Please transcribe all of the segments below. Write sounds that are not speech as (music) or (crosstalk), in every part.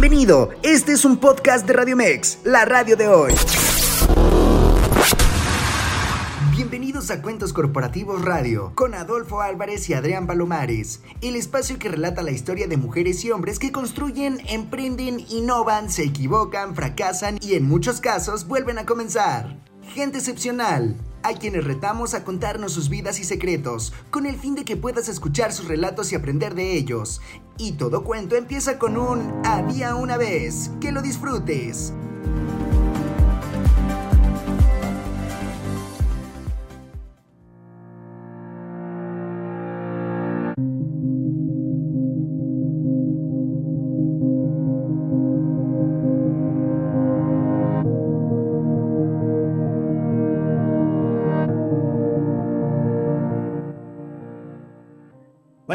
Bienvenido, este es un podcast de Radio Mex, la radio de hoy. Bienvenidos a Cuentos Corporativos Radio, con Adolfo Álvarez y Adrián Palomares, el espacio que relata la historia de mujeres y hombres que construyen, emprenden, innovan, se equivocan, fracasan y en muchos casos vuelven a comenzar. Gente excepcional, a quienes retamos a contarnos sus vidas y secretos, con el fin de que puedas escuchar sus relatos y aprender de ellos. Y todo cuento empieza con un había una vez. Que lo disfrutes.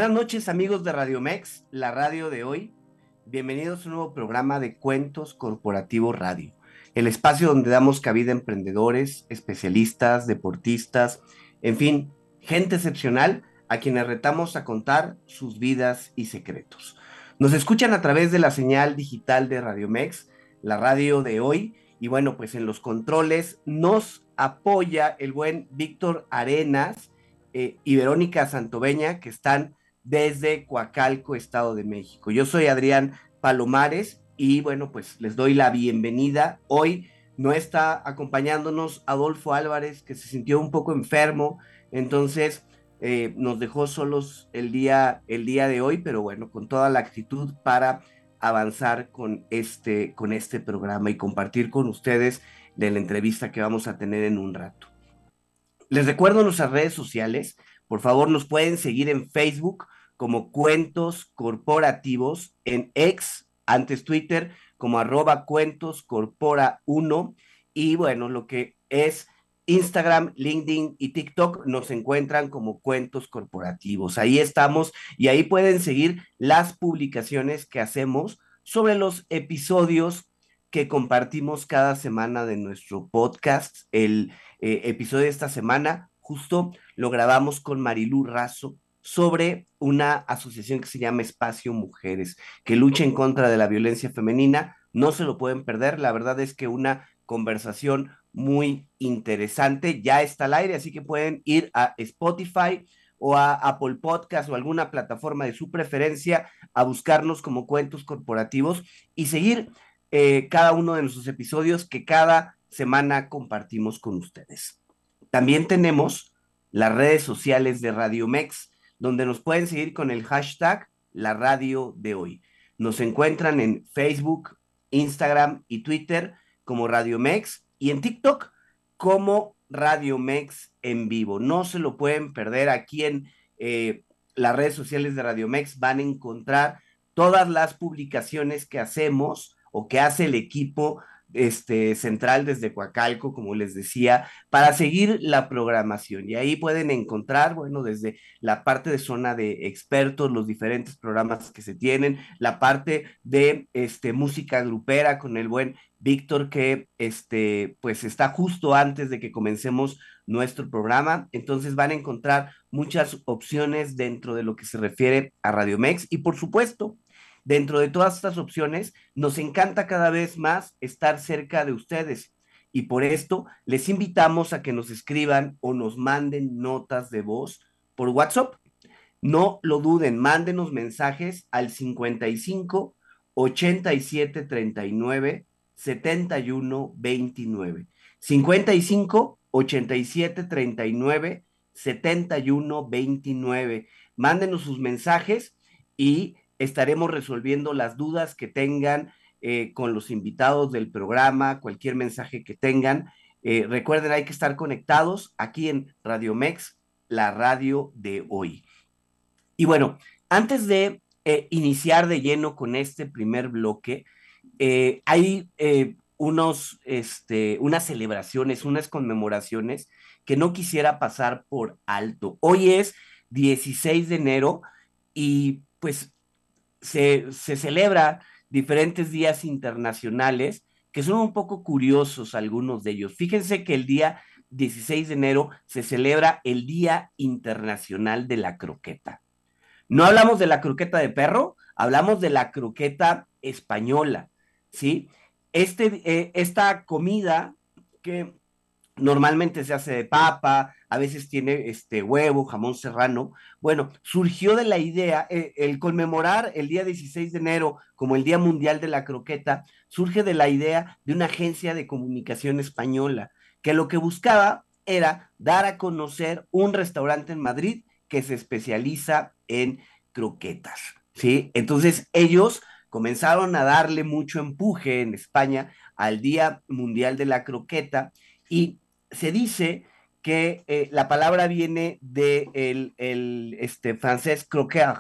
Buenas noches amigos de Radio Mex, la radio de hoy. Bienvenidos a un nuevo programa de Cuentos Corporativos Radio, el espacio donde damos cabida a emprendedores, especialistas, deportistas, en fin, gente excepcional a quienes retamos a contar sus vidas y secretos. Nos escuchan a través de la señal digital de Radio Mex, la radio de hoy, y bueno, pues en los controles nos apoya el buen Víctor Arenas eh, y Verónica Santoveña, que están desde Coacalco, Estado de México. Yo soy Adrián Palomares y bueno, pues les doy la bienvenida. Hoy no está acompañándonos Adolfo Álvarez, que se sintió un poco enfermo, entonces eh, nos dejó solos el día, el día de hoy, pero bueno, con toda la actitud para avanzar con este, con este programa y compartir con ustedes de la entrevista que vamos a tener en un rato. Les recuerdo nuestras redes sociales, por favor nos pueden seguir en Facebook como Cuentos Corporativos, en ex, antes Twitter, como arroba Cuentos Corpora 1. Y bueno, lo que es Instagram, LinkedIn y TikTok nos encuentran como Cuentos Corporativos. Ahí estamos y ahí pueden seguir las publicaciones que hacemos sobre los episodios que compartimos cada semana de nuestro podcast. El eh, episodio de esta semana justo lo grabamos con Marilú Razo, sobre una asociación que se llama Espacio Mujeres, que lucha en contra de la violencia femenina. No se lo pueden perder, la verdad es que una conversación muy interesante ya está al aire, así que pueden ir a Spotify o a Apple Podcast o alguna plataforma de su preferencia a buscarnos como cuentos corporativos y seguir eh, cada uno de nuestros episodios que cada semana compartimos con ustedes. También tenemos las redes sociales de Radio Mex donde nos pueden seguir con el hashtag La Radio de Hoy. Nos encuentran en Facebook, Instagram y Twitter como Radio Mex y en TikTok como Radio Mex en vivo. No se lo pueden perder aquí en eh, las redes sociales de Radio Mex. Van a encontrar todas las publicaciones que hacemos o que hace el equipo este, central desde Coacalco, como les decía, para seguir la programación. Y ahí pueden encontrar, bueno, desde la parte de zona de expertos, los diferentes programas que se tienen, la parte de este, música grupera con el buen Víctor, que este, pues está justo antes de que comencemos nuestro programa. Entonces van a encontrar muchas opciones dentro de lo que se refiere a Radio Mex y por supuesto Dentro de todas estas opciones, nos encanta cada vez más estar cerca de ustedes y por esto les invitamos a que nos escriban o nos manden notas de voz por WhatsApp. No lo duden, mándenos mensajes al 55 87 39 71 29. 55 87 39 71 29. Mándenos sus mensajes y estaremos resolviendo las dudas que tengan eh, con los invitados del programa, cualquier mensaje que tengan. Eh, recuerden, hay que estar conectados aquí en Radio Mex, la radio de hoy. Y bueno, antes de eh, iniciar de lleno con este primer bloque, hay unos, este, unas celebraciones, unas conmemoraciones que no quisiera pasar por alto. Hoy es 16 de enero y pues se, celebra diferentes días internacionales que son un poco curiosos algunos de ellos. Fíjense que el día 16 de enero se celebra el Día Internacional de la Croqueta. No hablamos de la croqueta de perro, hablamos de la croqueta española, ¿sí? Este, eh, esta comida que normalmente se hace de papa, a veces tiene este huevo, jamón serrano. Bueno, surgió de la idea, eh, el conmemorar el día 16 de enero como el Día Mundial de la Croqueta, surge de la idea de una agencia de comunicación española, que lo que buscaba era dar a conocer un restaurante en Madrid que se especializa en croquetas, ¿sí? Entonces ellos comenzaron a darle mucho empuje en España al Día Mundial de la Croqueta y se dice que eh, la palabra viene del de el, este, francés croquer,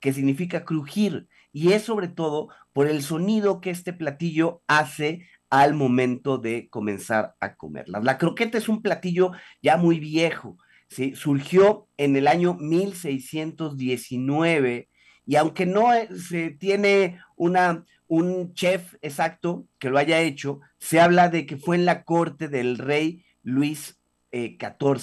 que significa crujir, y es sobre todo por el sonido que este platillo hace al momento de comenzar a comerla. La croqueta es un platillo ya muy viejo, ¿sí? surgió en el año 1619 y aunque no eh, se tiene una, un chef exacto que lo haya hecho, se habla de que fue en la corte del rey Luis eh,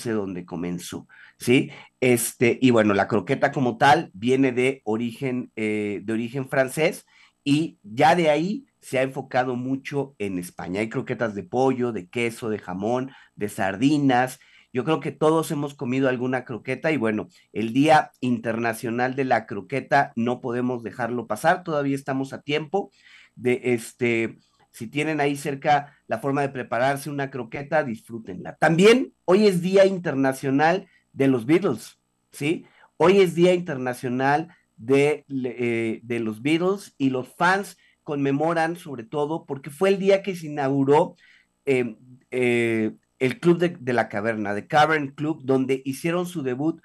donde comenzó, ¿sí? Este, y bueno, la croqueta como tal viene de origen, eh, de origen francés y ya de ahí se ha enfocado mucho en España. Hay croquetas de pollo, de queso, de jamón, de sardinas. Yo creo que todos hemos comido alguna croqueta y bueno, el Día Internacional de la Croqueta no podemos dejarlo pasar, todavía estamos a tiempo de este si tienen ahí cerca la forma de prepararse una croqueta, disfrútenla. También hoy es Día Internacional de los Beatles, ¿sí? Hoy es Día Internacional de, eh, de los Beatles y los fans conmemoran sobre todo porque fue el día que se inauguró em, eh, el Club de, la Caverna, The Cavern Club, donde hicieron su debut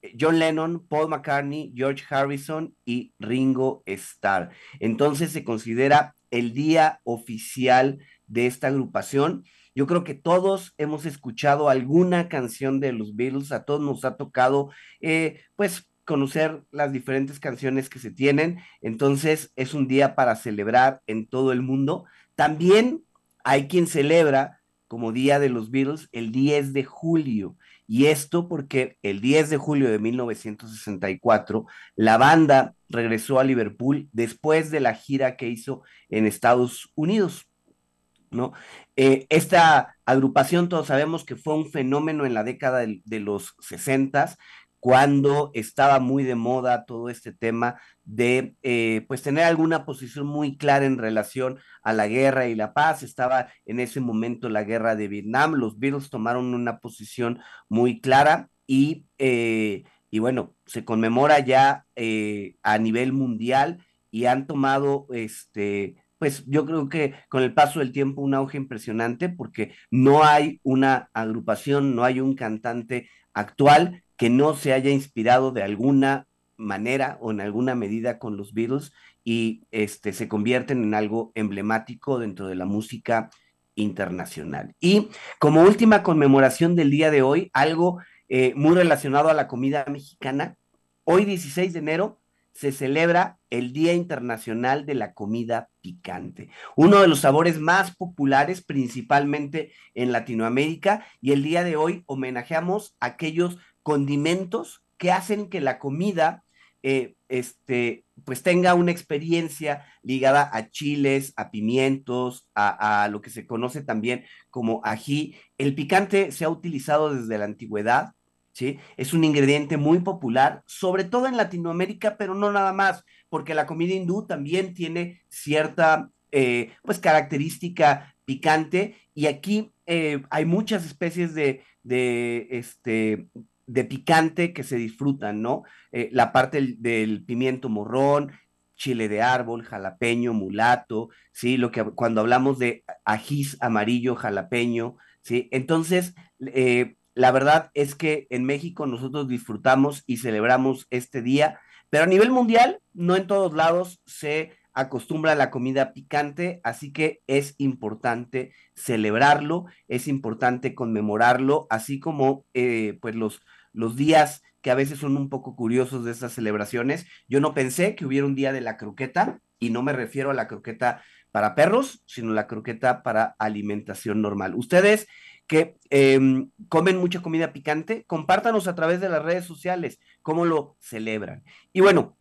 eh, John Lennon, Paul McCartney, George Harrison y Ringo Starr. Entonces se considera el día oficial de esta agrupación. Yo creo que todos hemos escuchado alguna canción de los Beatles, a todos nos ha tocado, eh, pues, conocer las diferentes canciones que se tienen. Entonces, es un día para celebrar en todo el mundo. También hay quien celebra como Día de los Beatles el 10 de julio. Y esto porque el 10 de julio de 1964 la banda regresó a Liverpool después de la gira que hizo en Estados Unidos. ¿No? Eh, esta agrupación todos sabemos que fue un fenómeno en la década de, los 60 cuando estaba muy de moda todo este tema de eh, pues tener alguna posición muy clara en relación a la guerra y la paz. Estaba en ese momento la guerra de Vietnam, los Beatles tomaron una posición muy clara y, eh, y bueno, se conmemora ya a nivel mundial y han tomado este pues yo creo que con el paso del tiempo un auge impresionante porque no hay una agrupación, no hay un cantante actual que no se haya inspirado de alguna manera o en alguna medida con los Beatles y este, se convierten en algo emblemático dentro de la música internacional. Y como última conmemoración del día de hoy, algo eh, muy relacionado a la comida mexicana, hoy 16 de enero se celebra el Día Internacional de la Comida Picante, uno de los sabores más populares principalmente en Latinoamérica y el día de hoy homenajeamos aquellos condimentos que hacen que la comida eh, este, pues tenga una experiencia ligada a chiles, a pimientos, a, a, lo que se conoce también como ají. El picante se ha utilizado desde la antigüedad, ¿sí? Es un ingrediente muy popular, sobre todo en Latinoamérica, pero no nada más, porque la comida hindú también tiene cierta, eh, pues, característica picante y aquí eh, hay muchas especies de, de, este, de picante que se disfrutan, ¿no? Eh, la parte del, pimiento morrón, chile de árbol, jalapeño, mulato, ¿sí? Lo que cuando hablamos de ajís amarillo, jalapeño, ¿sí? Entonces, eh, la verdad es que en México nosotros disfrutamos y celebramos este día, pero a nivel mundial, no en todos lados se acostumbra a la comida picante, así que es importante celebrarlo, es importante conmemorarlo, así como eh, pues los, los días que a veces son un poco curiosos de estas celebraciones. Yo no pensé que hubiera un día de la croqueta, y no me refiero a la croqueta para perros, sino la croqueta para alimentación normal. Ustedes que eh, comen mucha comida picante, compártanos a través de las redes sociales cómo lo celebran. Y bueno,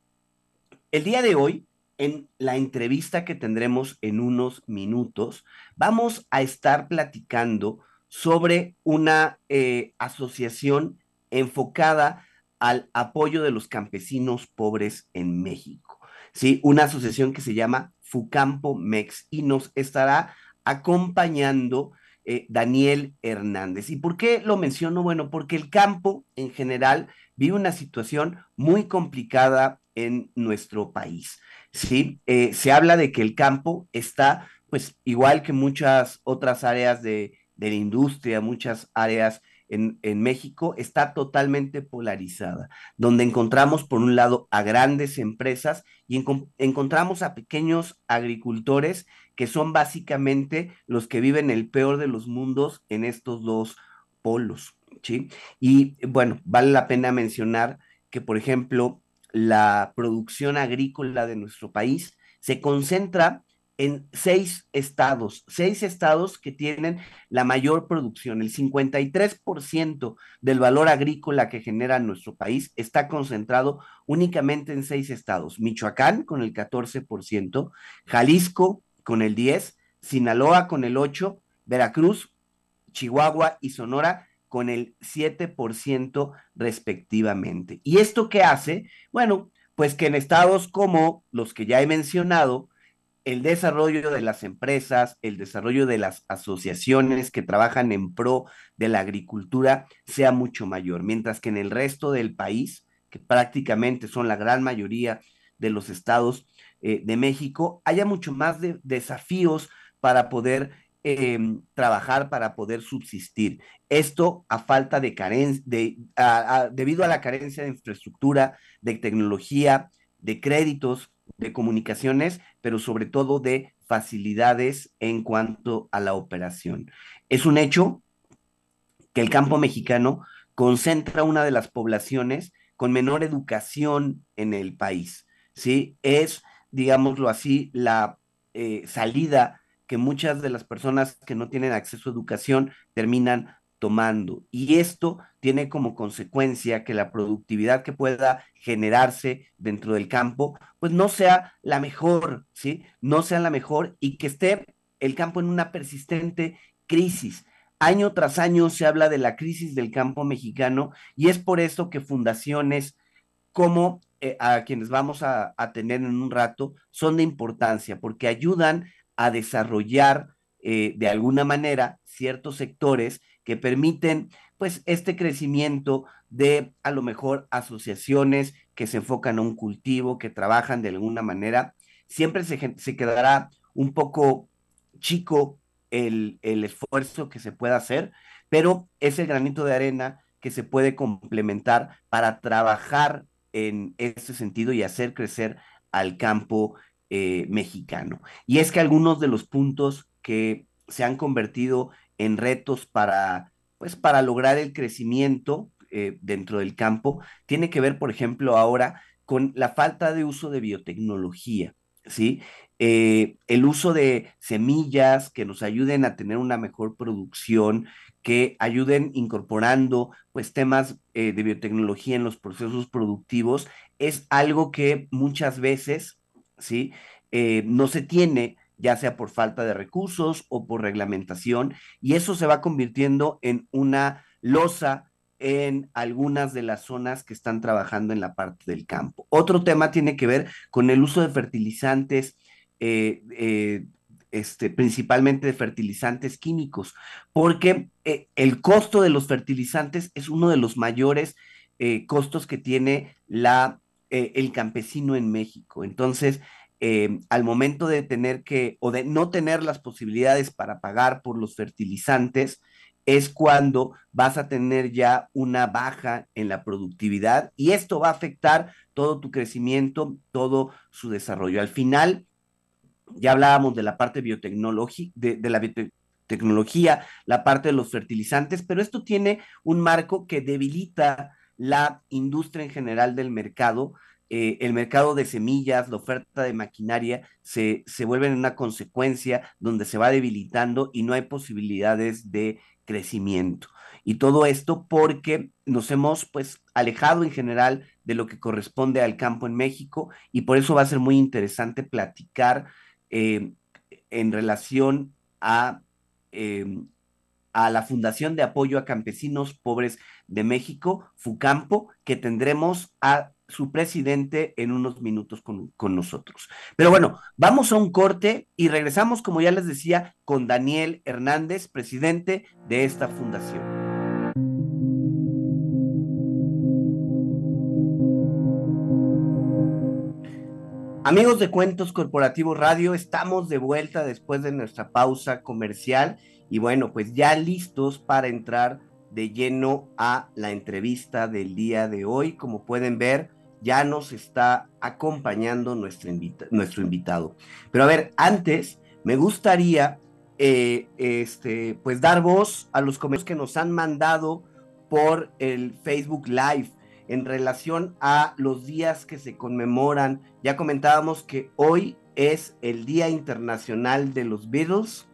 el día de hoy, en la entrevista que tendremos en unos minutos, vamos a estar platicando sobre una eh, asociación enfocada al apoyo de los campesinos pobres en México. ¿sí? Una asociación que se llama Fucampo Mex y nos estará acompañando eh, Daniel Hernández. ¿Y por qué lo menciono? Bueno, porque el campo en general vive una situación muy complicada en nuestro país. ¿sí? Eh, se habla de que el campo está, pues, igual que muchas otras áreas de, la industria, muchas áreas en, México, está totalmente polarizada, donde encontramos, por un lado, a grandes empresas y en, encontramos a pequeños agricultores que son básicamente los que viven el peor de los mundos en estos dos polos. ¿sí? Y bueno, vale la pena mencionar que, por ejemplo, la producción agrícola de nuestro país se concentra en seis estados, seis estados que tienen la mayor producción. El 53% del valor agrícola que genera nuestro país está concentrado únicamente en seis estados. Michoacán con el 14%, Jalisco con el 10%, Sinaloa con el 8%, Veracruz, Chihuahua y Sonora con el 7% respectivamente. ¿Y esto qué hace? Bueno, pues que en estados como los que ya he mencionado, el desarrollo de las empresas, el desarrollo de las asociaciones que trabajan en pro de la agricultura sea mucho mayor, mientras que en el resto del país, que prácticamente son la gran mayoría de los estados eh, de México, haya mucho más de desafíos para poder Em, trabajar para poder subsistir. Esto a falta de carencia, de, debido a la carencia de infraestructura, de tecnología, de créditos, de comunicaciones, pero sobre todo de facilidades en cuanto a la operación. Es un hecho que el campo mexicano concentra una de las poblaciones con menor educación en el país. ¿sí? Es, digámoslo así, la eh, salida que muchas de las personas que no tienen acceso a educación terminan tomando. Y esto tiene como consecuencia que la productividad que pueda generarse dentro del campo, pues no sea la mejor, ¿sí? No sea la mejor y que esté el campo en una persistente crisis. Año tras año se habla de la crisis del campo mexicano y es por eso que fundaciones como eh, a quienes vamos a, a tener en un rato son de importancia porque ayudan a desarrollar eh, de alguna manera ciertos sectores que permiten pues este crecimiento de a lo mejor asociaciones que se enfocan a un cultivo, que trabajan de alguna manera, siempre se, se quedará un poco chico el, el esfuerzo que se pueda hacer, pero es el granito de arena que se puede complementar para trabajar en ese sentido y hacer crecer al campo eh, mexicano. Y es que algunos de los puntos que se han convertido en retos para, pues, para lograr el crecimiento eh, dentro del campo, tiene que ver, por ejemplo, ahora con la falta de uso de biotecnología, ¿sí? Eh, el uso de semillas que nos ayuden a tener una mejor producción, que ayuden incorporando pues temas de biotecnología en los procesos productivos, es algo que muchas veces ¿sí? Eh, no se tiene, ya sea por falta de recursos o por reglamentación, y eso se va convirtiendo en una losa en algunas de las zonas que están trabajando en la parte del campo. Otro tema tiene que ver con el uso de fertilizantes, eh, eh, este, principalmente de fertilizantes químicos, porque el costo de los fertilizantes es uno de los mayores costos que tiene la eh, el campesino en México. Entonces, eh, al momento de tener que, o de no tener las posibilidades para pagar por los fertilizantes, es cuando vas a tener ya una baja en la productividad y esto va a afectar todo tu crecimiento, todo su desarrollo. Al final, ya hablábamos de la parte biotecnología, de, de la biotecnología, la parte de los fertilizantes, pero esto tiene un marco que debilita la industria en general del mercado, eh, el mercado de semillas, la oferta de maquinaria, se, se vuelven una consecuencia donde se va debilitando y no hay posibilidades de crecimiento. y todo esto porque nos hemos pues alejado en general de lo que corresponde al campo en México y por eso va a ser muy interesante platicar eh, en relación a, em, a la Fundación de Apoyo a Campesinos Pobres de México, FUCAMPO, que tendremos a su presidente en unos minutos con, con, nosotros. Pero bueno, vamos a un corte y regresamos, como ya les decía, con Daniel Hernández, presidente de esta fundación. Amigos de Cuentos Corporativos Radio, estamos de vuelta después de nuestra pausa comercial y bueno, pues ya listos para entrar de lleno a la entrevista del día de hoy. Como pueden ver, ya nos está acompañando nuestro, nuestro invitado. Pero a ver, antes me gustaría eh, este, pues dar voz a los comentarios que nos han mandado por el Facebook Live en relación a los días que se conmemoran. Ya comentábamos que hoy es el Día Internacional de los Beatles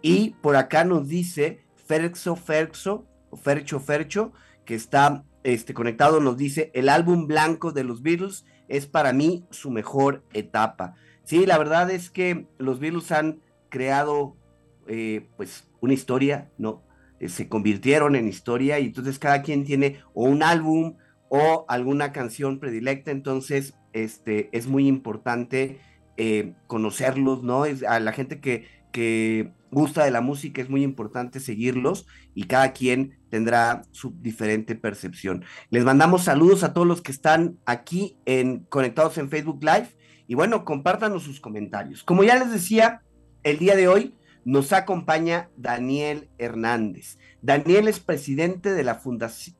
y por acá nos dice Ferxo Ferxo, Fercho Fercho, que está este, conectado, nos dice, el álbum blanco de los Beatles es para mí su mejor etapa. Sí, la verdad es que los Beatles han creado eh, pues una historia, ¿no? Eh, se convirtieron en historia y entonces cada quien tiene o un álbum o alguna canción predilecta, entonces este, es muy importante eh, conocerlos, ¿no? Es, a la gente que, que gusta de la música es muy importante seguirlos y cada quien tendrá su diferente percepción. Les mandamos saludos a todos los que están aquí en, conectados en Facebook Live y bueno, compártanos sus comentarios. Como ya les decía, el día de hoy nos acompaña Daniel Hernández. Daniel es presidente de la,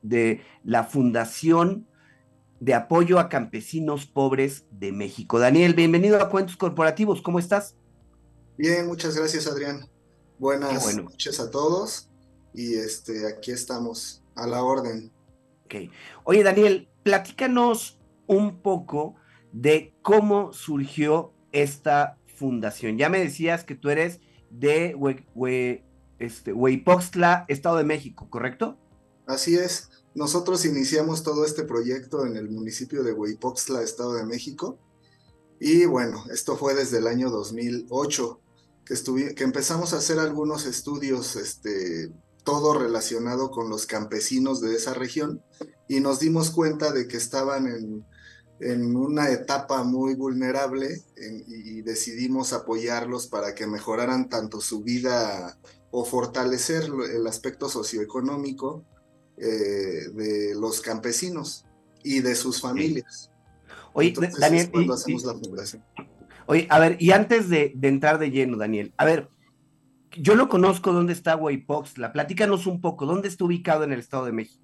de la Fundación de Apoyo a Campesinos Pobres de México. Daniel, bienvenido a Cuentos Corporativos. ¿Cómo estás? Bien, muchas gracias, Adrián. Buenas noches a todos. Y este, aquí estamos, a la orden. Ok. Oye, Daniel, platícanos un poco de cómo surgió esta fundación. Ya me decías que tú eres de este, Huipoxtla, Estado de México, ¿correcto? Así es. Nosotros iniciamos todo este proyecto en el municipio de Huipoxtla, Estado de México. Y bueno, esto fue desde el año 2008 que, que empezamos a hacer algunos estudios, este, todo relacionado con los campesinos de esa región y nos dimos cuenta de que estaban en, en una etapa muy vulnerable y decidimos apoyarlos para que mejoraran tanto su vida o fortalecer el aspecto socioeconómico eh, de los campesinos y de sus familias. Oye, Daniel, cuando hacemos la fundación. Oye, a ver, y antes de, entrar de lleno, Daniel, a ver, yo no conozco dónde está Huaypoxtla. Platícanos un poco, ¿dónde está ubicado en el Estado de México?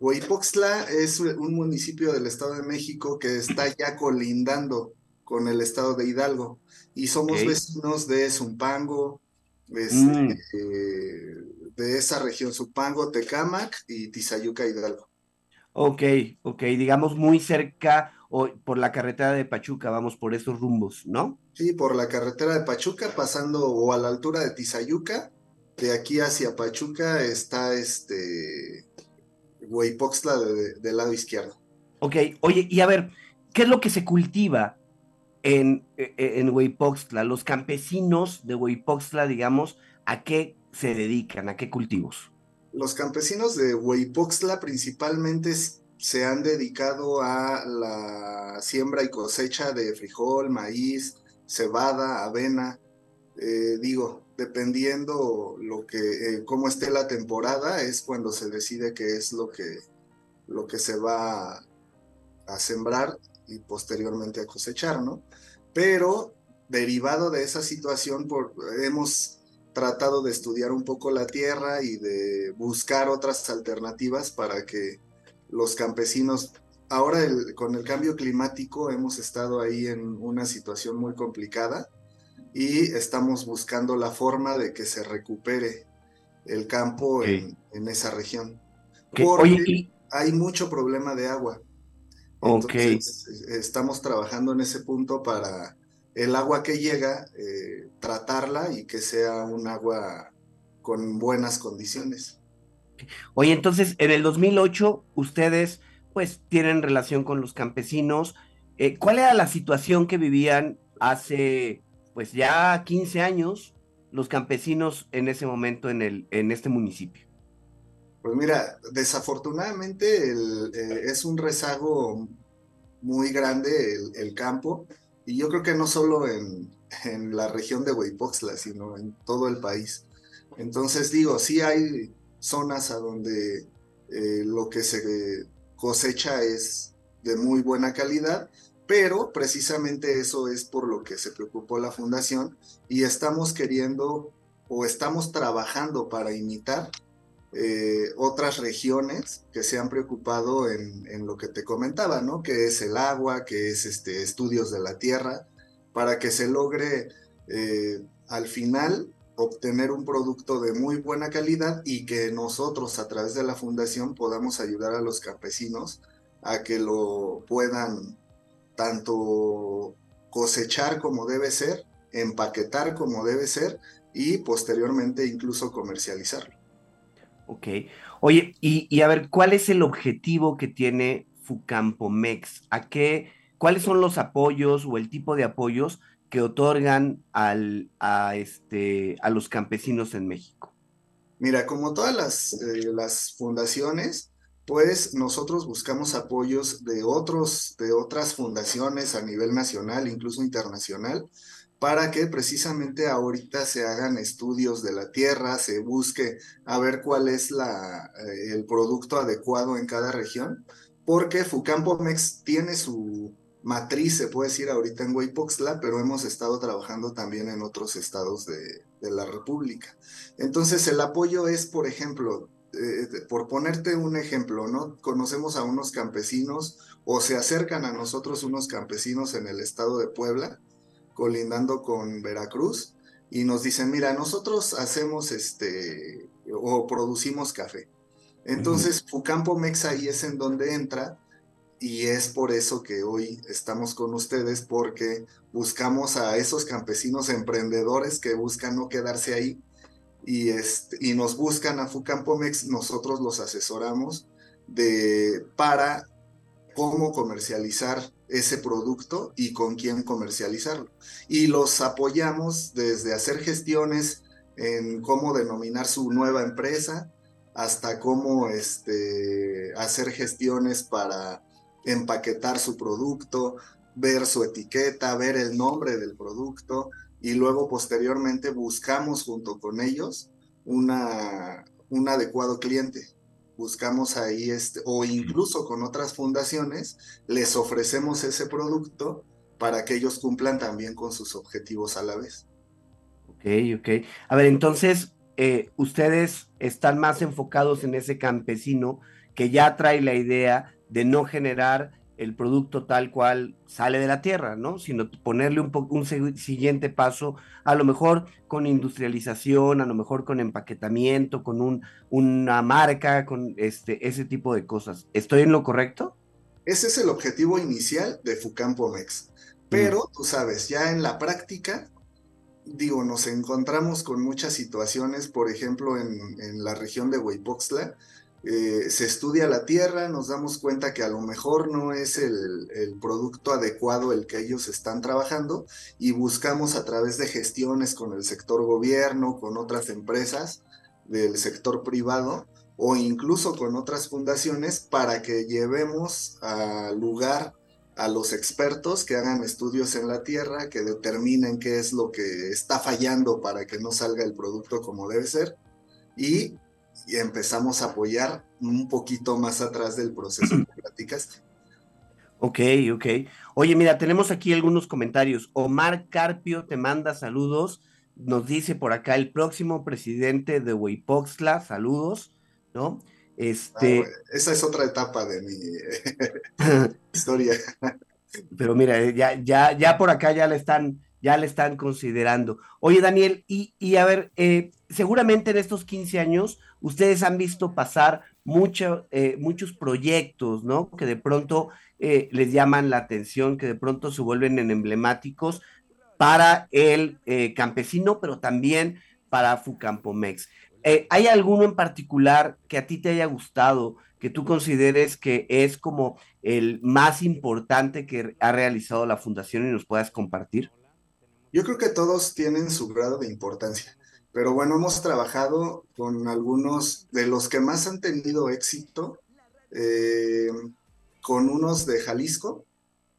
Huipoxtla es un municipio del Estado de México que está (clears throat) ya colindando con el Estado de Hidalgo y somos vecinos de Zumpango, este, mm. eh, de esa región, Zumpango, Tecámac y Tizayuca, Hidalgo. Ok, ok, digamos muy cerca o por la carretera de Pachuca, vamos por esos rumbos, ¿no? Sí, por la carretera de Pachuca, pasando o a la altura de Tizayuca, de aquí hacia Pachuca está este Huipoxtla del lado izquierdo. Ok, oye, y a ver, ¿qué es lo que se cultiva en, e, e, en Huipoxtla? Los campesinos de Huipoxtla, digamos, ¿a qué se dedican? ¿A qué cultivos? Los campesinos de Huipoxtla principalmente se han dedicado a la siembra y cosecha de frijol, maíz, cebada, avena. Eh, digo, dependiendo lo que, eh, cómo esté la temporada, es cuando se decide qué es lo que, lo que se va a, sembrar y posteriormente a cosechar, ¿no? Pero derivado de esa situación, por, hemos tratado de estudiar un poco la tierra y de buscar otras alternativas para que los campesinos, ahora con el cambio climático hemos estado ahí en una situación muy complicada y estamos buscando la forma de que se recupere el campo en, esa región. Porque hay mucho problema de agua. Entonces, estamos trabajando en ese punto para el agua que llega, eh, tratarla y que sea un agua con buenas condiciones. Oye, entonces, en el 2008, ustedes pues tienen relación con los campesinos. Eh, ¿Cuál era la situación que vivían hace pues ya 15 años los campesinos en ese momento en, el, en este municipio? Pues mira, desafortunadamente eh, es un rezago muy grande el, campo y yo creo que no solo en, la región de Huipoxla, sino en todo el país. Entonces digo, sí hay zonas a donde eh, lo que se cosecha es de muy buena calidad, pero precisamente eso es por lo que se preocupó la fundación y estamos queriendo o estamos trabajando para imitar eh, otras regiones que se han preocupado en, lo que te comentaba, ¿no? Que es el agua, que es este, estudios de la tierra, para que se logre eh, al final obtener un producto de muy buena calidad y que nosotros a través de la fundación podamos ayudar a los campesinos a que lo puedan tanto cosechar como debe ser, empaquetar como debe ser y posteriormente incluso comercializarlo. Ok. Oye, y, y a ver, ¿cuál es el objetivo que tiene Fucampomex? ¿A qué, cuáles son los apoyos o el tipo de apoyos que otorgan al, a, este, a los campesinos en México? Mira, como todas las, eh, las fundaciones, pues nosotros buscamos apoyos de, otros, de otras fundaciones a nivel nacional, incluso internacional, para que precisamente ahorita se hagan estudios de la tierra, se busque a ver cuál es la, eh, el producto adecuado en cada región, porque Fucampomex tiene su, matriz, se puede decir ahorita en Huaypoxtla, pero hemos estado trabajando también en otros estados de, la República. Entonces, el apoyo es, por ejemplo, eh, por ponerte un ejemplo, ¿no? Conocemos a unos campesinos o se acercan a nosotros unos campesinos en el estado de Puebla, colindando con Veracruz, y nos dicen, mira, nosotros hacemos este o producimos café. Entonces, Fucampo Mex ahí es en donde entra y es por eso que hoy estamos con ustedes porque buscamos a esos campesinos emprendedores que buscan no quedarse ahí y, este, y nos buscan a Fucampomex, nosotros los asesoramos de, para cómo comercializar ese producto y con quién comercializarlo. Y los apoyamos desde hacer gestiones en cómo denominar su nueva empresa hasta cómo este, hacer gestiones para empaquetar su producto, ver su etiqueta, ver el nombre del producto y luego posteriormente buscamos junto con ellos una, un adecuado cliente. Buscamos ahí este, o incluso con otras fundaciones, les ofrecemos ese producto para que ellos cumplan también con sus objetivos a la vez. Ok, ok. A ver, entonces, eh, ustedes están más enfocados en ese campesino que ya trae la idea de no generar el producto tal cual sale de la tierra, ¿no? Sino ponerle un, un siguiente paso, a lo mejor con industrialización, a lo mejor con empaquetamiento, con un, una marca, con este, ese tipo de cosas. ¿Estoy en lo correcto? Ese es el objetivo inicial de Fucampo Mex. Pero, tú sabes, ya en la práctica, digo, nos encontramos con muchas situaciones, por ejemplo, en, en la región de Huipoxtla, eh, se estudia la tierra, nos damos cuenta que a lo mejor no es el, producto adecuado el que ellos están trabajando y buscamos a través de gestiones con el sector gobierno, con otras empresas del sector privado o incluso con otras fundaciones para que llevemos al lugar a los expertos que hagan estudios en la tierra, que determinen qué es lo que está fallando para que no salga el producto como debe ser y y empezamos a apoyar un poquito más atrás del proceso que platicaste. Ok, ok. Oye, mira, tenemos aquí algunos comentarios. Omar Carpio te manda saludos. Nos dice por acá el próximo presidente de Huipoxtla, saludos, ¿no? Este... Ah, esa es otra etapa de mi (laughs) historia. (laughs) Pero mira, ya, ya, ya por acá ya le están, ya le están considerando. Oye, Daniel, y, y a ver, eh, seguramente en estos 15 años ustedes han visto pasar mucho, eh, muchos proyectos, ¿no? Que de pronto eh, les llaman la atención, que de pronto se vuelven en emblemáticos para el eh, campesino, pero también para Fucampomex. ¿Hay alguno en particular que a ti te haya gustado, que tú consideres que es como el más importante que ha realizado la fundación y nos puedas compartir? Yo creo que todos tienen su grado de importancia, pero bueno, hemos trabajado con algunos de los que más han tenido éxito, eh, con unos de Jalisco,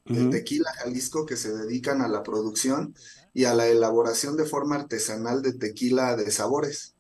el tequila Jalisco, que se dedican a la producción y a la elaboración de forma artesanal de tequila de sabores.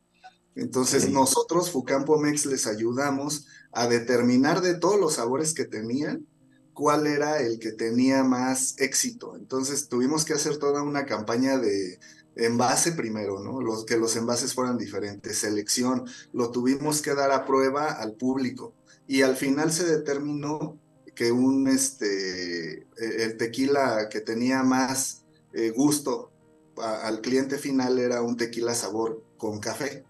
Entonces nosotros, Fucampo Mex, les ayudamos a determinar de todos los sabores que tenían, cuál era el que tenía más éxito. Entonces tuvimos que hacer toda una campaña de envase primero, ¿no? Los, que los envases fueran diferentes, selección, lo tuvimos que dar a prueba al público y al final se determinó que un, este, e, el tequila que tenía más eh, gusto al cliente final era un tequila sabor con café.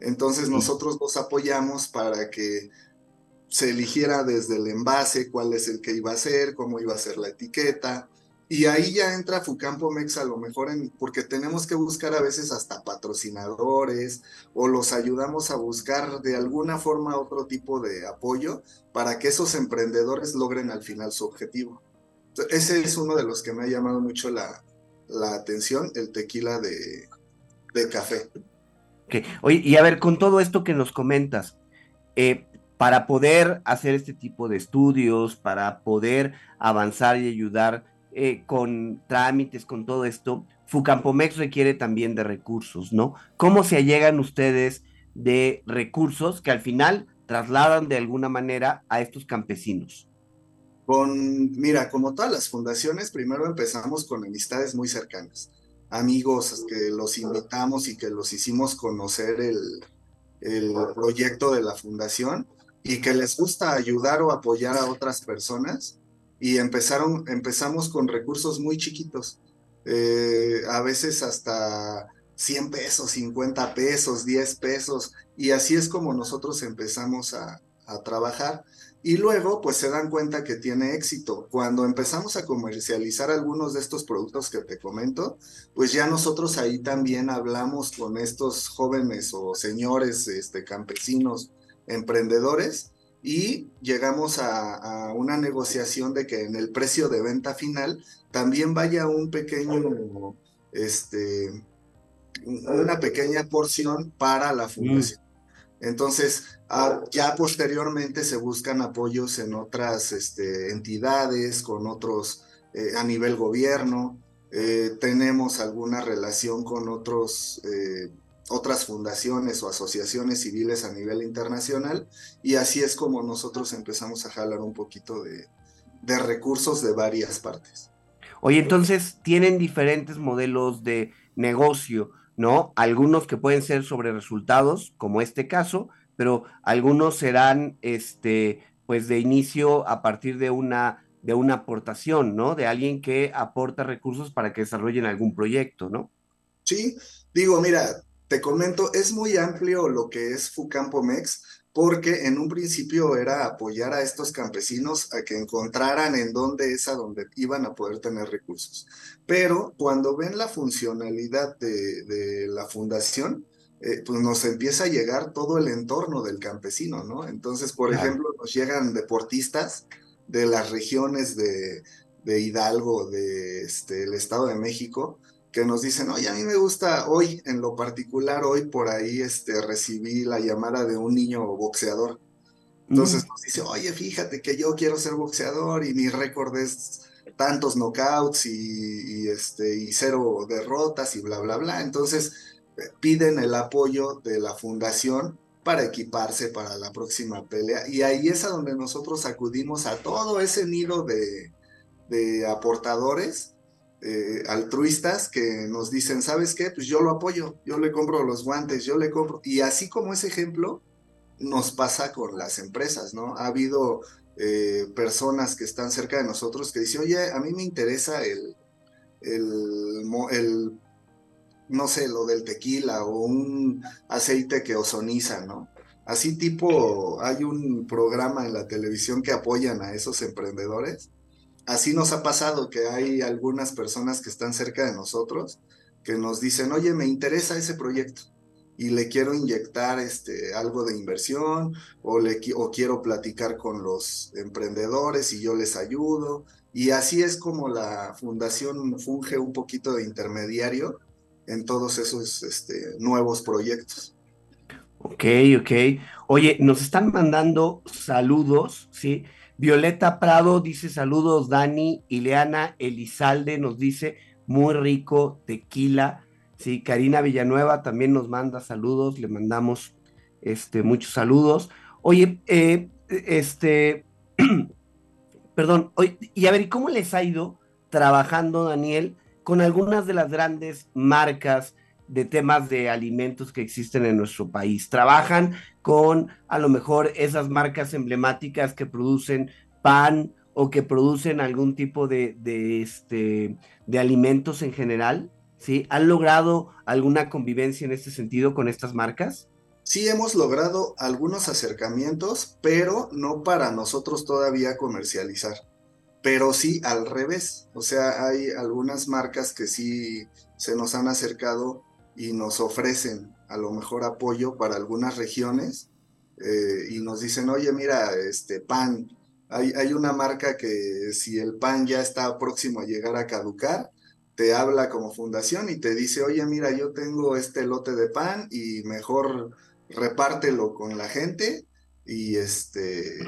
Entonces nosotros los apoyamos para que se eligiera desde el envase cuál es el que iba a ser, cómo iba a ser la etiqueta. Y ahí ya entra Fucampo Mex a lo mejor porque tenemos que buscar a veces hasta patrocinadores o los ayudamos a buscar de alguna forma otro tipo de apoyo para que esos emprendedores logren al final su objetivo. Ese es uno de los que me ha llamado mucho la, la atención, el tequila de, de café. Oye, y a ver, con todo esto que nos comentas, eh, para poder hacer este tipo de estudios, para poder avanzar y ayudar eh, con trámites, con todo esto, Fucampomex requiere también de recursos, ¿no? ¿Cómo se allegan ustedes de recursos que al final trasladan de alguna manera a estos campesinos? Con, mira, como todas las fundaciones, primero empezamos con amistades muy cercanas amigos que los invitamos y que los hicimos conocer el, el proyecto de la fundación y que les gusta ayudar o apoyar a otras personas y empezaron, empezamos con recursos muy chiquitos, eh, a veces hasta 100 pesos, 50 pesos, 10 pesos, y así es como nosotros empezamos a, a trabajar y luego pues se dan cuenta que tiene éxito. Cuando empezamos a comercializar algunos de estos productos que te comento, pues ya nosotros ahí también hablamos con estos jóvenes o señores este, campesinos emprendedores y llegamos a, una negociación de que en el precio de venta final también vaya un pequeño, este, una pequeña porción para la mm. fundación. Entonces, ya posteriormente se buscan apoyos en otras este, entidades, con otros eh, a nivel gobierno. Eh, tenemos alguna relación con otros, eh, otras fundaciones o asociaciones civiles a nivel internacional y así es como nosotros empezamos a jalar un poquito de, de recursos de varias partes. Oye, entonces tienen diferentes modelos de negocio ¿no? Algunos que pueden ser sobre resultados, como este caso, pero algunos serán, este, pues de inicio a partir de una, de una aportación, ¿no? De alguien que aporta recursos para que desarrollen algún proyecto, ¿no? Sí, digo, mira, te comento, es muy amplio lo que es Fucampo Mex porque en un principio era apoyar a estos campesinos a que encontraran en dónde es a donde iban a poder tener recursos. Pero cuando ven la funcionalidad de, la fundación, eh, pues nos empieza a llegar todo el entorno del campesino, ¿no? Entonces, por ejemplo, nos llegan deportistas de las regiones de, Hidalgo, de este, el Estado de México, que nos dicen, oye, a mí me gusta hoy, en lo particular, hoy por ahí este, recibí la llamada de un niño boxeador. Entonces mm. nos dice, oye, fíjate que yo quiero ser boxeador y mi récord es tantos knockouts y, este, y cero derrotas y bla, bla, bla. Entonces eh, piden el apoyo de la fundación para equiparse para la próxima pelea. Y ahí es a donde nosotros acudimos a todo ese nido de, de aportadores eh, altruistas que nos dicen, ¿sabes qué? Pues yo lo apoyo, yo le compro los guantes, yo le compro. Y así como ese ejemplo, nos pasa con las empresas, ¿no? Ha habido eh, personas que están cerca de nosotros que dicen, oye, a mí me interesa el, el, el, no sé, lo del tequila o un aceite que ozoniza, ¿no? Así tipo, hay un programa en la televisión que apoyan a esos emprendedores así nos ha pasado que hay algunas personas que están cerca de nosotros que nos dicen, oye, me interesa ese proyecto. y le quiero inyectar este, algo de inversión o, le, quiero platicar con los emprendedores y yo les ayudo. Y así es como la fundación funge un poquito de intermediario en todos esos este, nuevos proyectos. Ok, ok. Oye, nos están mandando saludos, ¿sí? Violeta Prado dice saludos, Dani. Ileana Elizalde nos dice muy rico tequila. Sí, Karina Villanueva también nos manda saludos, le mandamos este, muchos saludos. Oye, eh, este, (clears throat) perdón, y a ver, ¿cómo les ha ido trabajando, Daniel, con algunas de las grandes marcas de temas de alimentos que existen en nuestro país? ¿Trabajan con a lo mejor esas marcas emblemáticas que producen pan o que producen algún tipo de, de, este, de alimentos en general? ¿Sí? ¿Han logrado alguna convivencia en este sentido con estas marcas? Sí, hemos logrado algunos acercamientos, pero no para nosotros todavía comercializar. Pero sí al revés. O sea, hay algunas marcas que sí se nos han acercado y nos ofrecen a lo mejor apoyo para algunas regiones eh, y nos dicen, oye, mira, este pan, hay, hay una marca que si el pan ya está próximo a llegar a caducar, te habla como fundación y te dice, oye, mira, yo tengo este lote de pan y mejor repártelo con la gente y este,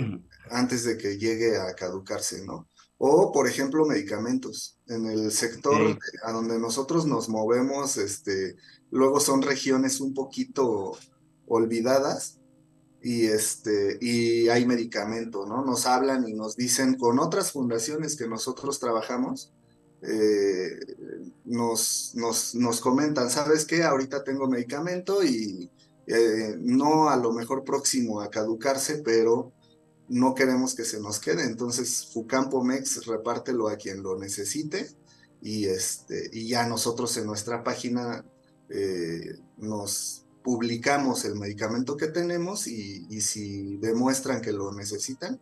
antes de que llegue a caducarse, ¿no? O, por ejemplo, medicamentos. En el sector a donde nosotros nos movemos, este, luego son regiones un poquito olvidadas y, este, y hay medicamento, ¿no? Nos hablan y nos dicen con otras fundaciones que nosotros trabajamos, eh, nos, nos, nos, comentan, ¿sabes qué? Ahorita tengo medicamento y eh, no a lo mejor próximo a caducarse, pero no queremos que se nos quede. Entonces, Fucampo Mex repártelo a quien lo necesite y, este, y ya nosotros en nuestra página eh, nos publicamos el medicamento que tenemos y, y si demuestran que lo necesitan,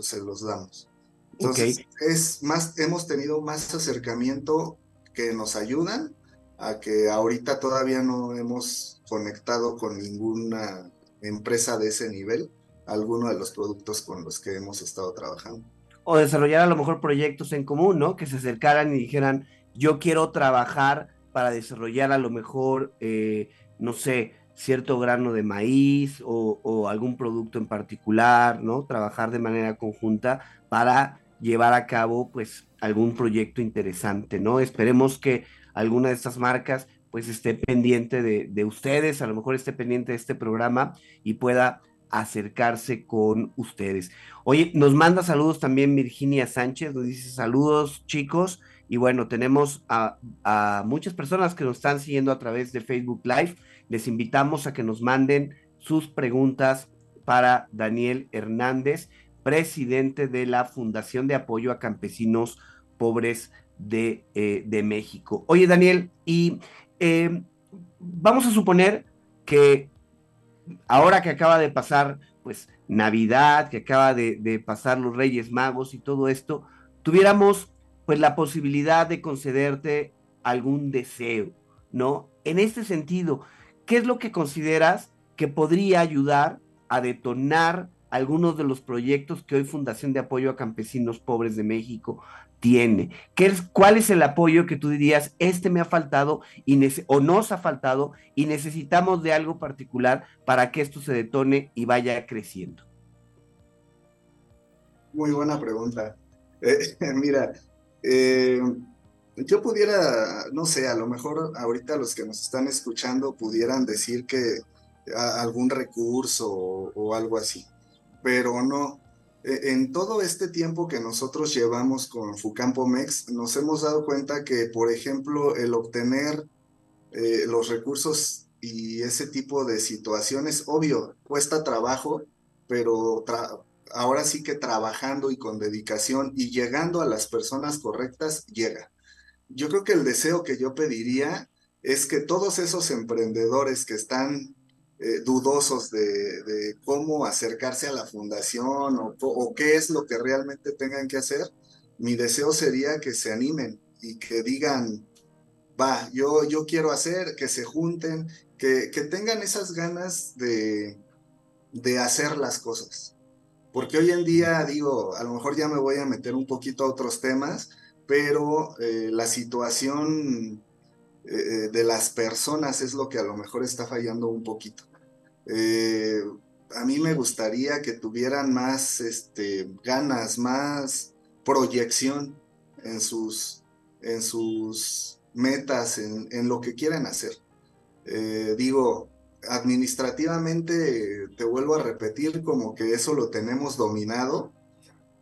se los damos. Entonces, es más, hemos tenido más acercamiento que nos ayudan a que ahorita todavía no hemos conectado con ninguna empresa de ese nivel alguno de los productos con los que hemos estado trabajando. O desarrollar a lo mejor proyectos en común, ¿no? Que se acercaran y dijeran, yo quiero trabajar para desarrollar a lo mejor, eh, no sé, cierto grano de maíz o, algún producto en particular, ¿no? Trabajar de manera conjunta para llevar a cabo pues algún proyecto interesante, ¿no? Esperemos que alguna de estas marcas pues esté pendiente de ustedes, a lo mejor esté pendiente de este programa y pueda acercarse con ustedes. Oye, nos manda saludos también Virginia Sánchez, nos dice saludos chicos y bueno, tenemos a, muchas personas que nos están siguiendo a través de Facebook Live. Les invitamos a que nos manden sus preguntas para Daniel Hernández presidente de la Fundación de Apoyo a Campesinos Pobres de, eh, de México. Oye, Daniel, y eh, vamos a suponer que ahora que acaba de pasar, pues, Navidad, que acaba de, pasar los Reyes Magos y todo esto, tuviéramos, pues, la posibilidad de concederte algún deseo, ¿no? En este sentido, ¿qué es lo que consideras que podría ayudar a detonar algunos de los proyectos que hoy Fundación de Apoyo a Campesinos Pobres de México tiene. ¿Qué es, ¿Cuál es el apoyo que tú dirías, este me ha faltado y o nos ha faltado y necesitamos de algo particular para que esto se detone y vaya creciendo? Muy buena pregunta. Eh, (laughs) mira, eh, yo pudiera, no sé, a lo mejor ahorita los que nos están escuchando pudieran decir que algún recurso o algo así pero no. E, en todo este tiempo que nosotros llevamos con Fucampo Mex, nos hemos dado cuenta que, por ejemplo, el obtener eh, los recursos y ese tipo de situaciones, obvio, cuesta trabajo, pero ahora sí que trabajando y con dedicación y llegando a las personas correctas, llega. Yo creo que el deseo que yo pediría es que todos esos emprendedores que están eh, dudosos de, cómo acercarse a la fundación o, qué es lo que realmente tengan que hacer, mi deseo sería que se animen y que digan, va, yo, yo quiero hacer, que se junten, que, que tengan esas ganas de, de hacer las cosas. Porque hoy en día, digo, a lo mejor ya me voy a meter un poquito a otros temas, pero eh, la situación eh, de las personas es lo que a lo mejor está fallando un poquito. A mí me gustaría que tuvieran más este, ganas, más proyección en sus, en sus metas, en, en lo que quieran hacer. digo, administrativamente, te vuelvo a repetir, como que eso lo tenemos dominado,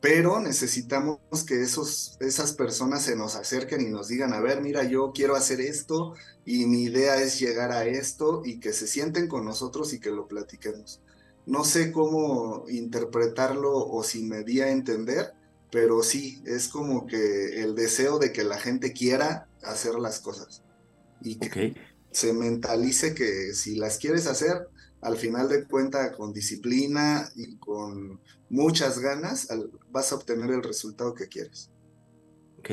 pero necesitamos que esos, esas personas se nos acerquen y nos digan, a ver, mira, yo quiero hacer esto y mi idea es llegar a esto y que se sienten con nosotros y que lo platiquemos. No sé cómo interpretarlo o si me di a entender, pero sí, es como que el deseo de que la gente quiera hacer las cosas y que se mentalice que si las quieres hacer, al final de cuenta con disciplina y con muchas ganas, vas a obtener el resultado que quieres. Ok.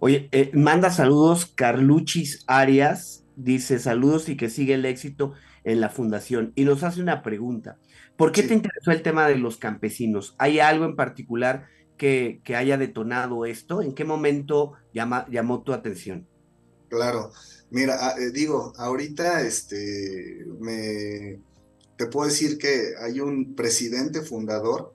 Oye, eh, manda saludos Carluchis Arias, dice saludos y que sigue el éxito en la fundación. Y nos hace una pregunta. ¿Por qué te interesó el tema de los campesinos? ¿Hay algo en particular que, que haya detonado esto? ¿En qué momento llama, llamó tu atención? Claro, mira, ah, eh, digo, ahorita este, me, te puedo decir que hay un presidente fundador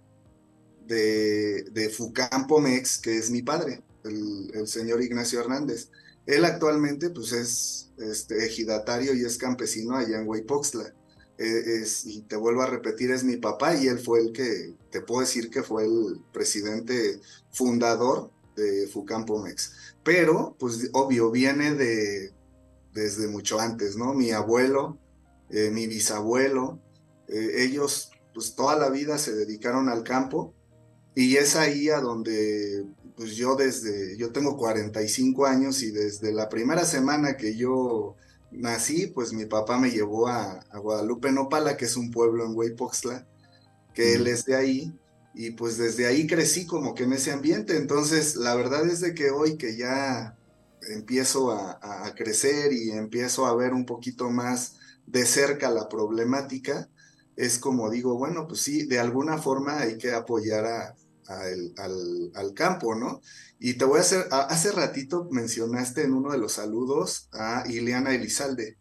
de, de Fucampo Mex, que es mi padre, el, señor Ignacio Hernández. Él actualmente pues es este, ejidatario y es campesino allá en Huaypoxtla. E, es, y te vuelvo a repetir, es mi papá y él fue el que, te puedo decir que fue el presidente fundador de Fucampo Mex. Pero, pues obvio, viene de desde mucho antes, ¿no? Mi abuelo, eh, mi bisabuelo, eh, ellos pues toda la vida se dedicaron al campo y es ahí a donde pues yo desde, yo tengo 45 años y desde la primera semana que yo nací, pues mi papá me llevó a, Guadalupe Nopala, que es un pueblo en Huaypoxtla, que él es de ahí, y pues desde ahí crecí como que en ese ambiente. Entonces, la verdad es de que hoy que ya empiezo a, crecer y empiezo a ver un poquito más de cerca la problemática, es como digo, bueno, pues sí, de alguna forma hay que apoyar a, al, campo, ¿no? Y te voy a hacer, hace ratito mencionaste en uno de los saludos a Ileana Elizalde.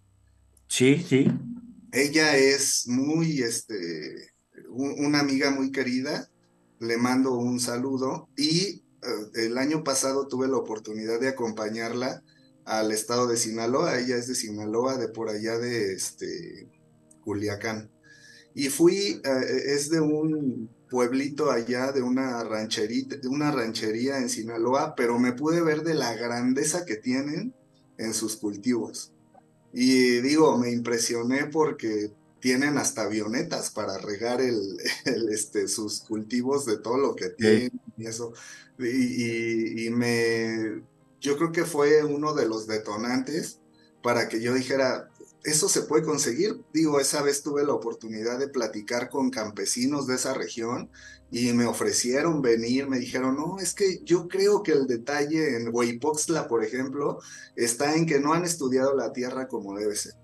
Sí, sí. Ella es muy, este, una amiga muy querida, le mando un saludo y el año pasado tuve la oportunidad de acompañarla al estado de Sinaloa, ella es de Sinaloa, de por allá de este, Culiacán. Y fui, eh, es de un pueblito allá, de una, rancherita, de una ranchería en Sinaloa, pero me pude ver de la grandeza que tienen en sus cultivos. Y digo, me impresioné porque tienen hasta avionetas para regar (laughs) el, este, sus cultivos de todo lo que tienen y eso. Y, y, me, yo creo que fue uno de los detonantes para que yo dijera, eso se puede conseguir. Digo, esa vez tuve la oportunidad de platicar con campesinos de esa región y me ofrecieron venir, me dijeron, no, es que yo creo que el detalle en Huaypoxtla, por ejemplo, está en que no han estudiado la tierra como debe ser.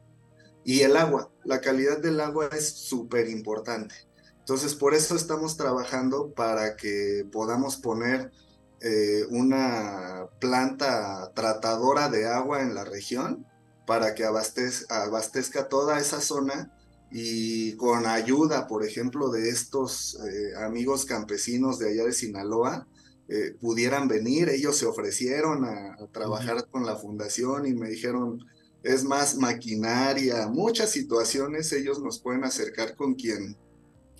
Y el agua, la calidad del agua es súper importante. Entonces, por eso estamos trabajando para que podamos poner eh, una planta tratadora de agua en la región para que abastezca toda esa zona y con ayuda, por ejemplo, de estos eh, amigos campesinos de allá de Sinaloa, eh, pudieran venir. Ellos se ofrecieron a, trabajar con la fundación y me dijeron, es más maquinaria, muchas situaciones ellos nos pueden acercar con quien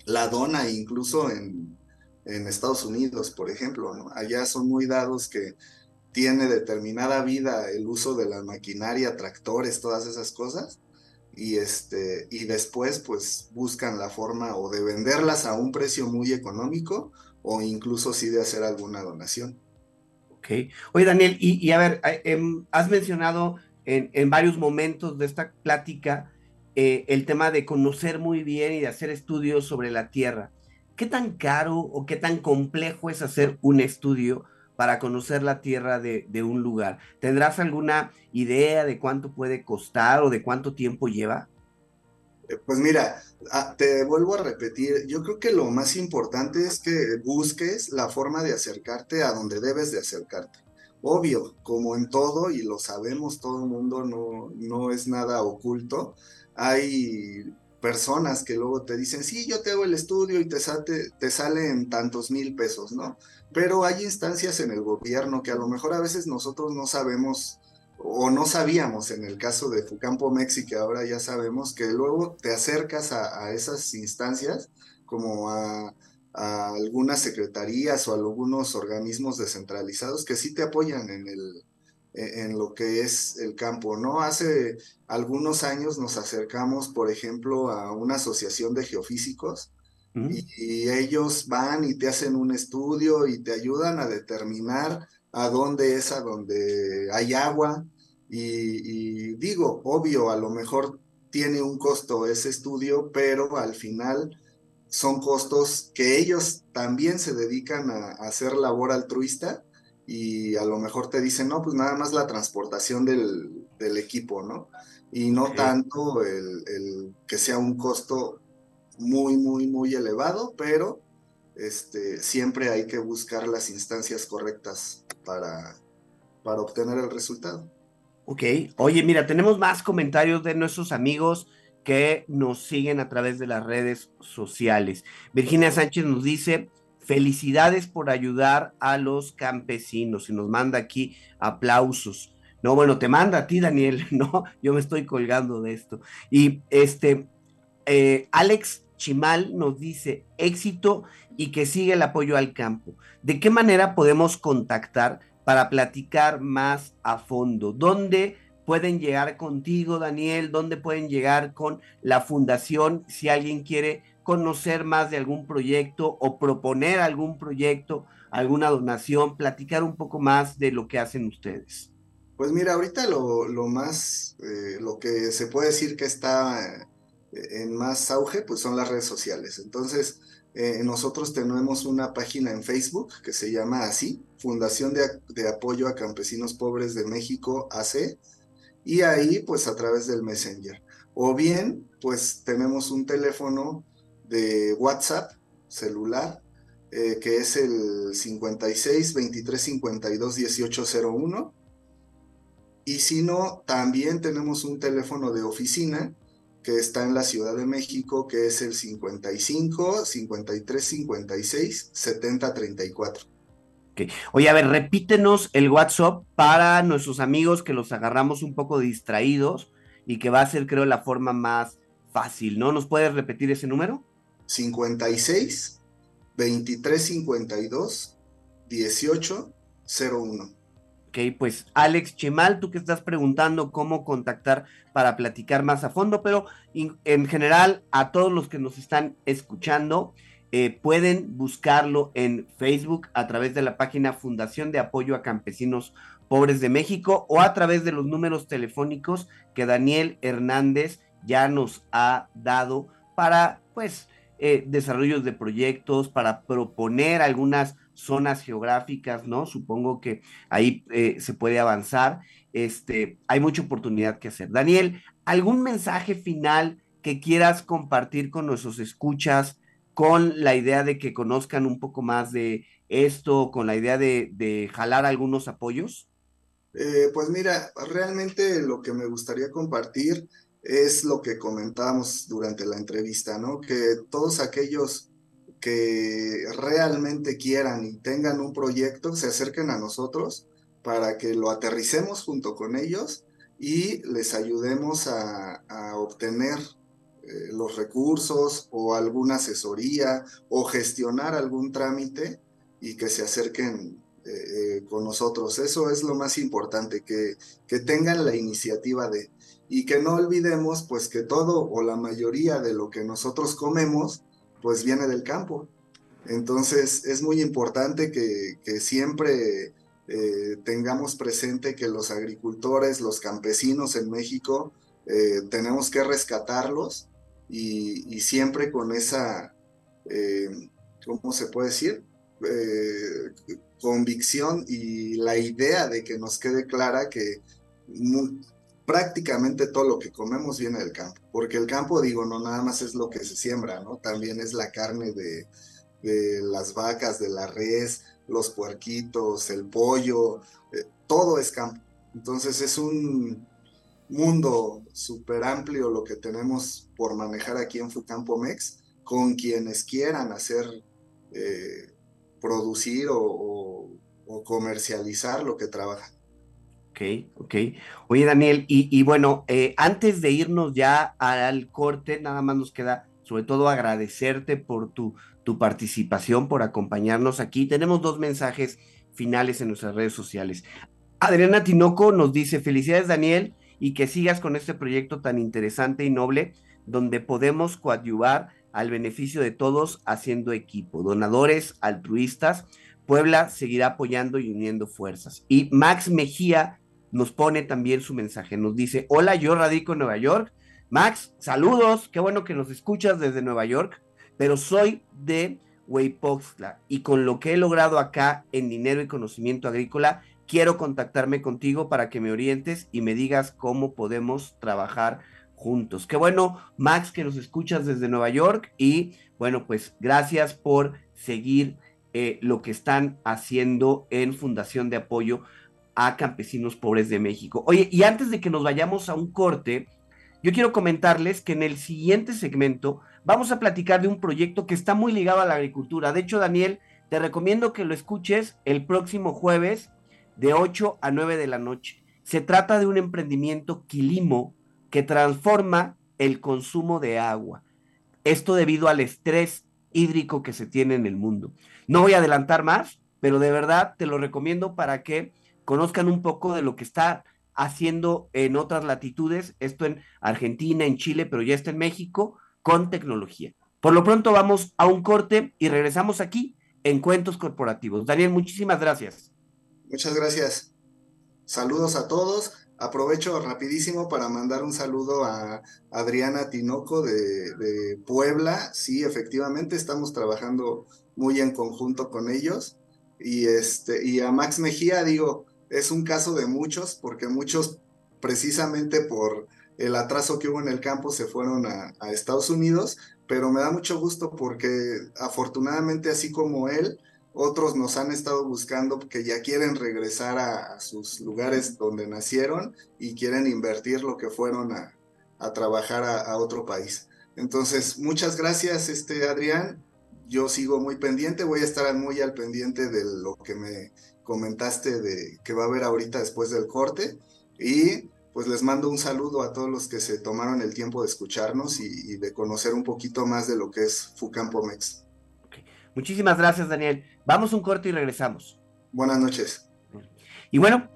la dona, incluso en, en Estados Unidos, por ejemplo. Allá son muy dados que tiene determinada vida el uso de la maquinaria, tractores, todas esas cosas, y, este, y después pues buscan la forma o de venderlas a un precio muy económico o incluso sí de hacer alguna donación. Ok. Oye, Daniel, y, a ver, eh, em, has mencionado en, varios momentos de esta plática eh, el tema de conocer muy bien y de hacer estudios sobre la Tierra. ¿Qué tan caro o qué tan complejo es hacer un estudio para conocer la tierra de, un lugar. ¿Tendrás alguna idea de cuánto puede costar o de cuánto tiempo lleva? Eh, pues mira, ah, te vuelvo a repetir, yo creo que lo más importante es que busques la forma de acercarte a donde debes de acercarte. Obvio, como en todo, y lo sabemos todo el mundo, no, no es nada oculto, hay personas que luego te dicen, sí, yo te hago el estudio y te, sale, te salen tantos mil pesos, ¿no? Pero hay instancias en el gobierno que a lo mejor a veces nosotros no sabemos o no sabíamos en el caso de Fucampo Mexi, que ahora ya sabemos que luego te acercas a, esas instancias como a, algunas secretarías o a algunos organismos descentralizados que sí te apoyan en, el, e, en lo que es el campo, ¿no? Hace algunos años nos acercamos, por ejemplo, a una asociación de geofísicos y, y ellos van y te hacen un estudio y te ayudan a determinar a dónde es a donde hay agua. Y, digo, obvio, a lo mejor tiene un costo ese estudio, pero al final son costos que ellos también se dedican a, hacer labor altruista y a lo mejor te dicen, no, pues nada más la transportación del, equipo, ¿no? Y no tanto el, el, que sea un costo muy, muy, muy elevado, pero este, siempre hay que buscar las instancias correctas para, para obtener el resultado. Ok, oye, mira, tenemos más comentarios de nuestros amigos que nos siguen a través de las redes sociales. Virginia Sánchez nos dice, felicidades por ayudar a los campesinos y nos manda aquí aplausos. No, bueno, te manda a ti, Daniel, (laughs) no, yo me estoy colgando de esto. Y este, eh, Alex Chimal nos dice éxito y que sigue el apoyo al campo. ¿De qué manera podemos contactar para platicar más a fondo? ¿Dónde pueden llegar contigo, Daniel? ¿Dónde pueden llegar con la fundación si alguien quiere conocer más de algún proyecto o proponer algún proyecto, alguna donación, platicar un poco más de lo que hacen ustedes? Pues mira, ahorita lo, más, eh, lo que se puede decir que está en más auge, pues son las redes sociales. Entonces, eh, nosotros tenemos una página en Facebook que se llama así, Fundación de, Apoyo a Campesinos Pobres de México, AC, y ahí, pues a través del Messenger. O bien, pues tenemos un teléfono de WhatsApp celular, eh, que es el 56 23 52 18 01. Y si no, también tenemos un teléfono de oficina que está en la Ciudad de México, que es el 55 53 56 70 34. Okay. Oye, a ver, repítenos el WhatsApp para nuestros amigos que los agarramos un poco distraídos y que va a ser, creo, la forma más fácil, ¿no? ¿Nos puedes repetir ese número? 56 23 52 18 01 pues Alex Chemal, tú que estás preguntando cómo contactar para platicar más a fondo, pero en general a todos los que nos están escuchando, eh, pueden buscarlo en Facebook a través de la página Fundación de Apoyo a Campesinos Pobres de México o a través de los números telefónicos que Daniel Hernández ya nos ha dado para, pues, eh, desarrollos de proyectos, para proponer algunas zonas geográficas, ¿no? Supongo que ahí eh, se puede avanzar. Este, hay mucha oportunidad que hacer. Daniel, ¿algún mensaje final que quieras compartir con nuestros escuchas con la idea de que conozcan un poco más de esto, con la idea de, jalar algunos apoyos? Eh, pues mira, realmente lo que me gustaría compartir es lo que comentábamos durante la entrevista, ¿no? Que todos aquellos que realmente quieran y tengan un proyecto se acerquen a nosotros para que lo aterricemos junto con ellos y les ayudemos a, obtener eh, los recursos o alguna asesoría o gestionar algún trámite y que se acerquen eh, eh, con nosotros. Eso es lo más importante, que, que tengan la iniciativa de, y que no olvidemos pues que todo o la mayoría de lo que nosotros comemos pues viene del campo. Entonces es muy importante que, siempre tengamos presente que los agricultores, los campesinos en México, tenemos que rescatarlos y, siempre con esa, eh, ¿cómo se puede decir? convicción y la idea de que nos quede clara que prácticamente todo lo que comemos viene del campo, porque el campo, digo, no nada más es lo que se siembra, ¿no? También es la carne de, las vacas, de la res, los puerquitos, el pollo, eh, todo es campo. Entonces es un mundo súper amplio lo que tenemos por manejar aquí en Fucampo Mex, con quienes quieran hacer, eh, producir o comercializar lo que trabajan. Ok, ok. Oye, Daniel, y, bueno, eh, antes de irnos ya al corte, nada más nos queda sobre todo agradecerte por tu, tu participación, por acompañarnos aquí. Tenemos dos mensajes finales en nuestras redes sociales. Adriana Tinoco nos dice, felicidades Daniel y que sigas con este proyecto tan interesante y noble donde podemos coadyuvar al beneficio de todos haciendo equipo, donadores, altruistas. Puebla seguirá apoyando y uniendo fuerzas. Y Max Mejía nos pone también su mensaje. Nos dice, hola, yo radico en Nueva York. Max, saludos, qué bueno que nos escuchas desde Nueva York, pero soy de Huaypoxtla y con lo que he logrado acá en dinero y conocimiento agrícola, quiero contactarme contigo para que me orientes y me digas cómo podemos trabajar juntos. Qué bueno, Max, que nos escuchas desde Nueva York y bueno, pues gracias por seguir eh, lo que están haciendo en Fundación de Apoyo a campesinos pobres de México. Oye, y antes de que nos vayamos a un corte, yo quiero comentarles que en el siguiente segmento vamos a platicar de un proyecto que está muy ligado a la agricultura. De hecho, Daniel, te recomiendo que lo escuches el próximo jueves de 8 a 9 de la noche. Se trata de un emprendimiento quilimo que transforma el consumo de agua. Esto debido al estrés hídrico que se tiene en el mundo. No voy a adelantar más, pero de verdad te lo recomiendo para que conozcan un poco de lo que está haciendo en otras latitudes, esto en Argentina, en Chile, pero ya está en México, con tecnología. Por lo pronto vamos a un corte y regresamos aquí en Cuentos Corporativos. Daniel, muchísimas gracias. Muchas gracias. Saludos a todos. Aprovecho rapidísimo para mandar un saludo a Adriana Tinoco de, Puebla. Sí, efectivamente, estamos trabajando muy en conjunto con ellos. Y, este, y a Max Mejía, digo, es un caso de muchos, porque muchos precisamente por el atraso que hubo en el campo se fueron a, Estados Unidos, pero me da mucho gusto porque afortunadamente así como él, otros nos han estado buscando que ya quieren regresar a, sus lugares donde nacieron y quieren invertir lo que fueron a, trabajar a, otro país. Entonces, muchas gracias, este Adrián. Yo sigo muy pendiente, voy a estar muy al pendiente de lo que me comentaste de que va a haber ahorita después del corte. Y pues les mando un saludo a todos los que se tomaron el tiempo de escucharnos y, de conocer un poquito más de lo que es Fucampo Mex. Muchísimas gracias, Daniel. Vamos un corte y regresamos. Buenas noches. Y bueno,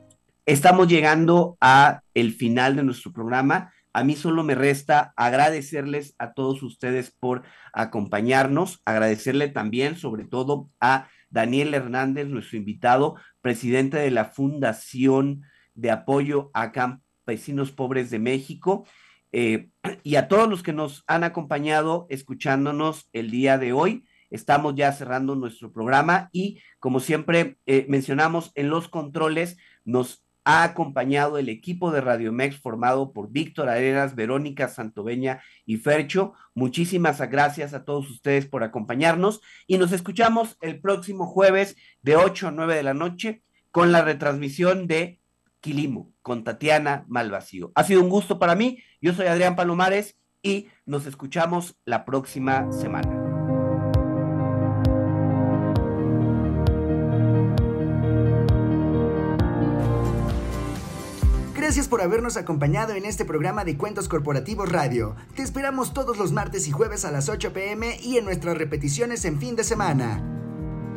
estamos llegando a el final de nuestro programa. A mí solo me resta agradecerles a todos ustedes por acompañarnos, agradecerle también sobre todo a Daniel Hernández, nuestro invitado, presidente de la Fundación de Apoyo a Campesinos Pobres de México, eh, y a todos los que nos han acompañado escuchándonos el día de hoy. Estamos ya cerrando nuestro programa y como siempre eh, mencionamos en los controles, nos ha acompañado el equipo de Radio Mex formado por Víctor Arenas, Verónica Santoveña y Fercho. Muchísimas gracias a todos ustedes por acompañarnos y nos escuchamos el próximo jueves de 8 a 9 de la noche con la retransmisión de Quilimo con Tatiana Malvacío. Ha sido un gusto para mí. Yo soy Adrián Palomares y nos escuchamos la próxima semana. Gracias por habernos acompañado en este programa de Cuentos Corporativos Radio. Te esperamos todos los martes y jueves a las 8 pm y en nuestras repeticiones en fin de semana.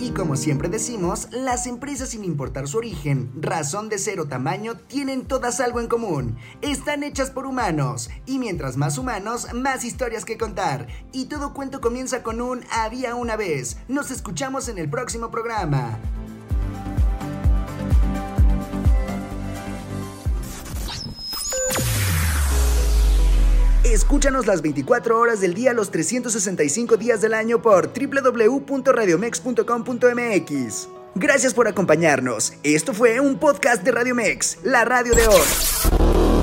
Y como siempre decimos, las empresas sin importar su origen, razón de ser o tamaño, tienen todas algo en común. Están hechas por humanos. Y mientras más humanos, más historias que contar. Y todo cuento comienza con un había una vez. Nos escuchamos en el próximo programa. Escúchanos las 24 horas del día, los 365 días del año por www.radiomex.com.mx. Gracias por acompañarnos. Esto fue un podcast de Radiomex, la radio de hoy.